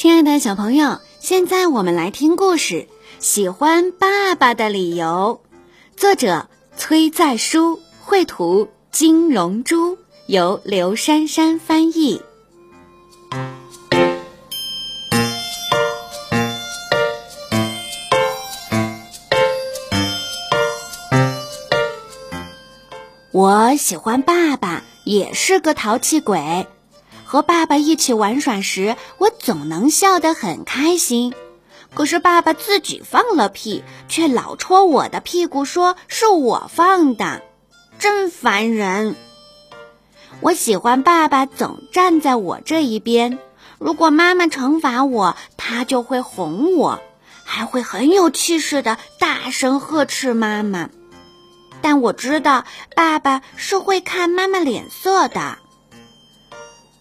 亲爱的小朋友，现在我们来听故事《喜欢爸爸的理由》，作者崔在书，绘图金荣珠，由刘珊珊翻译。我喜欢爸爸，也是个淘气鬼。和爸爸一起玩耍时，我总能笑得很开心。可是爸爸自己放了屁，却老戳我的屁股，说是我放的，真烦人。我喜欢爸爸总站在我这一边。如果妈妈惩罚我，他就会哄我，还会很有气势的大声呵斥妈妈。但我知道，爸爸是会看妈妈脸色的。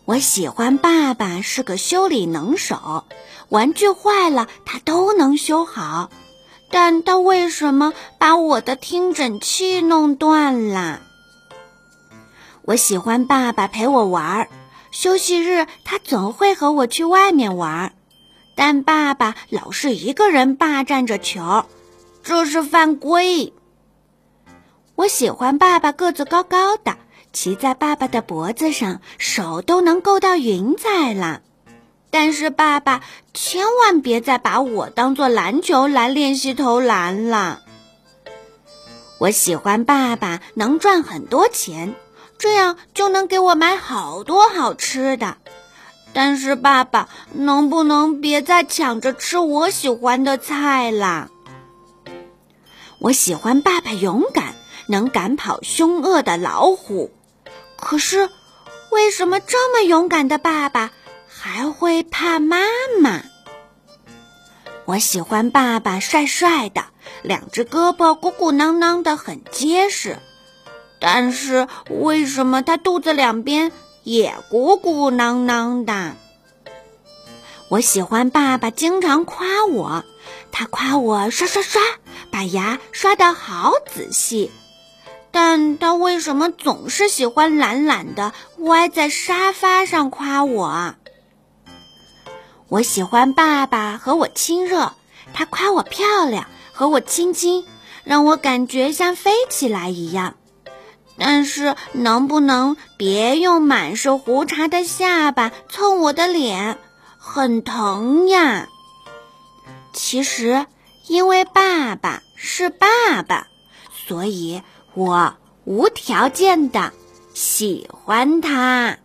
我喜欢爸爸是个修理能手，玩具坏了他都能修好。但他为什么把我的听诊器弄断了？我喜欢爸爸陪我玩，休息日他总会和我去外面玩，但爸爸老是一个人霸占着球，这是犯规。我喜欢爸爸个子高高的。骑在爸爸的脖子上，手都能够到云彩了。但是爸爸千万别再把我当做篮球来练习投篮了。我喜欢爸爸能赚很多钱，这样就能给我买好多好吃的。但是爸爸能不能别再抢着吃我喜欢的菜啦？我喜欢爸爸勇敢，能赶跑凶恶的老虎。可是，为什么这么勇敢的爸爸还会怕妈妈？我喜欢爸爸帅帅的，两只胳膊鼓鼓囊囊的，很结实。但是为什么他肚子两边也鼓鼓囊囊的？我喜欢爸爸经常夸我，他夸我刷刷刷，把牙刷得好仔细。但他为什么总是喜欢懒懒的歪在沙发上夸我？我喜欢爸爸和我亲热，他夸我漂亮，和我亲亲，让我感觉像飞起来一样。但是能不能别用满是胡茬的下巴蹭我的脸，很疼呀。其实因为爸爸是爸爸，所以。我无条件的喜欢他。